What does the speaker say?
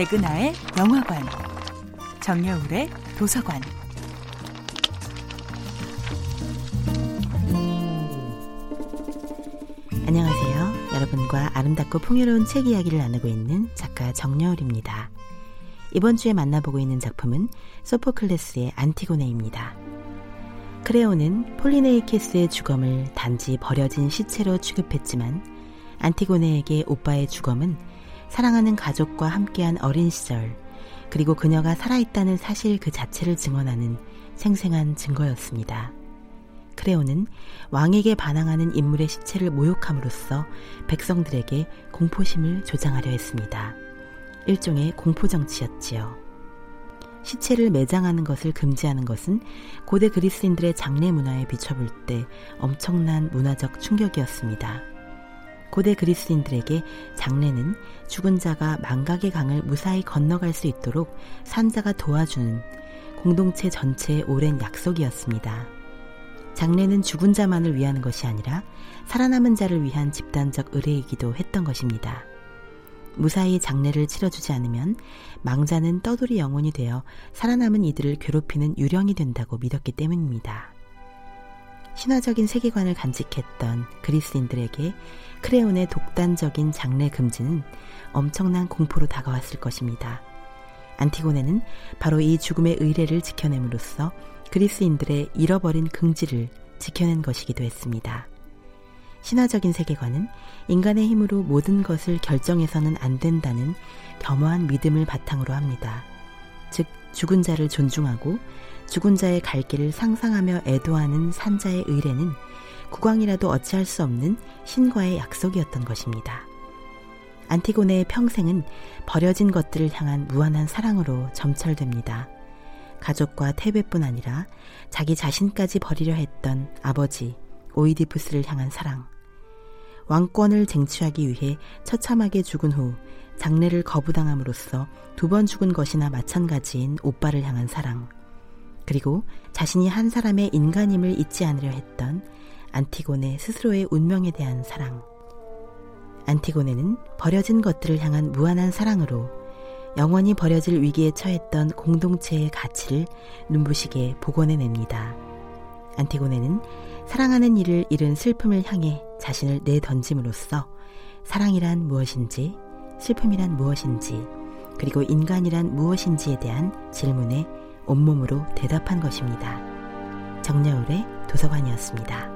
백은하의 영화관, 정여울의 도서관. 안녕하세요. 여러분과 아름답고 풍요로운 책 이야기를 나누고 있는 작가 정여울입니다. 이번 주에 만나보고 있는 작품은 소포클레스의 안티고네입니다. 크레오는 폴리네이케스의 주검을 단지 버려진 시체로 취급했지만 안티고네에게 오빠의 주검은 사랑하는 가족과 함께한 어린 시절, 그리고 그녀가 살아있다는 사실 그 자체를 증언하는 생생한 증거였습니다. 크레오는 왕에게 반항하는 인물의 시체를 모욕함으로써 백성들에게 공포심을 조장하려 했습니다. 일종의 공포정치였지요. 시체를 매장하는 것을 금지하는 것은 고대 그리스인들의 장례 문화에 비춰볼 때 엄청난 문화적 충격이었습니다. 고대 그리스인들에게 장례는 죽은 자가 망각의 강을 무사히 건너갈 수 있도록 산자가 도와주는 공동체 전체의 오랜 약속이었습니다. 장례는 죽은 자만을 위한 것이 아니라 살아남은 자를 위한 집단적 의례이기도 했던 것입니다. 무사히 장례를 치러주지 않으면 망자는 떠돌이 영혼이 되어 살아남은 이들을 괴롭히는 유령이 된다고 믿었기 때문입니다. 신화적인 세계관을 간직했던 그리스인들에게 크레온의 독단적인 장례 금지는 엄청난 공포로 다가왔을 것입니다. 안티고네는 바로 이 죽음의 의례를 지켜냄으로써 그리스인들의 잃어버린 긍지를 지켜낸 것이기도 했습니다. 신화적인 세계관은 인간의 힘으로 모든 것을 결정해서는 안 된다는 겸허한 믿음을 바탕으로 합니다. 즉, 죽은 자를 존중하고 죽은 자의 갈 길을 상상하며 애도하는 산자의 의례는 국왕이라도 어찌할 수 없는 신과의 약속이었던 것입니다. 안티고네의 평생은 버려진 것들을 향한 무한한 사랑으로 점철됩니다. 가족과 태배뿐 아니라 자기 자신까지 버리려 했던 아버지 오이디푸스를 향한 사랑. 왕권을 쟁취하기 위해 처참하게 죽은 후 장례를 거부당함으로써 두 번 죽은 것이나 마찬가지인 오빠를 향한 사랑. 그리고 자신이 한 사람의 인간임을 잊지 않으려 했던 안티고네 스스로의 운명에 대한 사랑. 안티고네는 버려진 것들을 향한 무한한 사랑으로 영원히 버려질 위기에 처했던 공동체의 가치를 눈부시게 복원해냅니다. 안티고네는 사랑하는 이를 잃은 슬픔을 향해 자신을 내던짐으로써 사랑이란 무엇인지, 슬픔이란 무엇인지, 그리고 인간이란 무엇인지에 대한 질문에 온몸으로 대답한 것입니다. 정여울의 도서관이었습니다.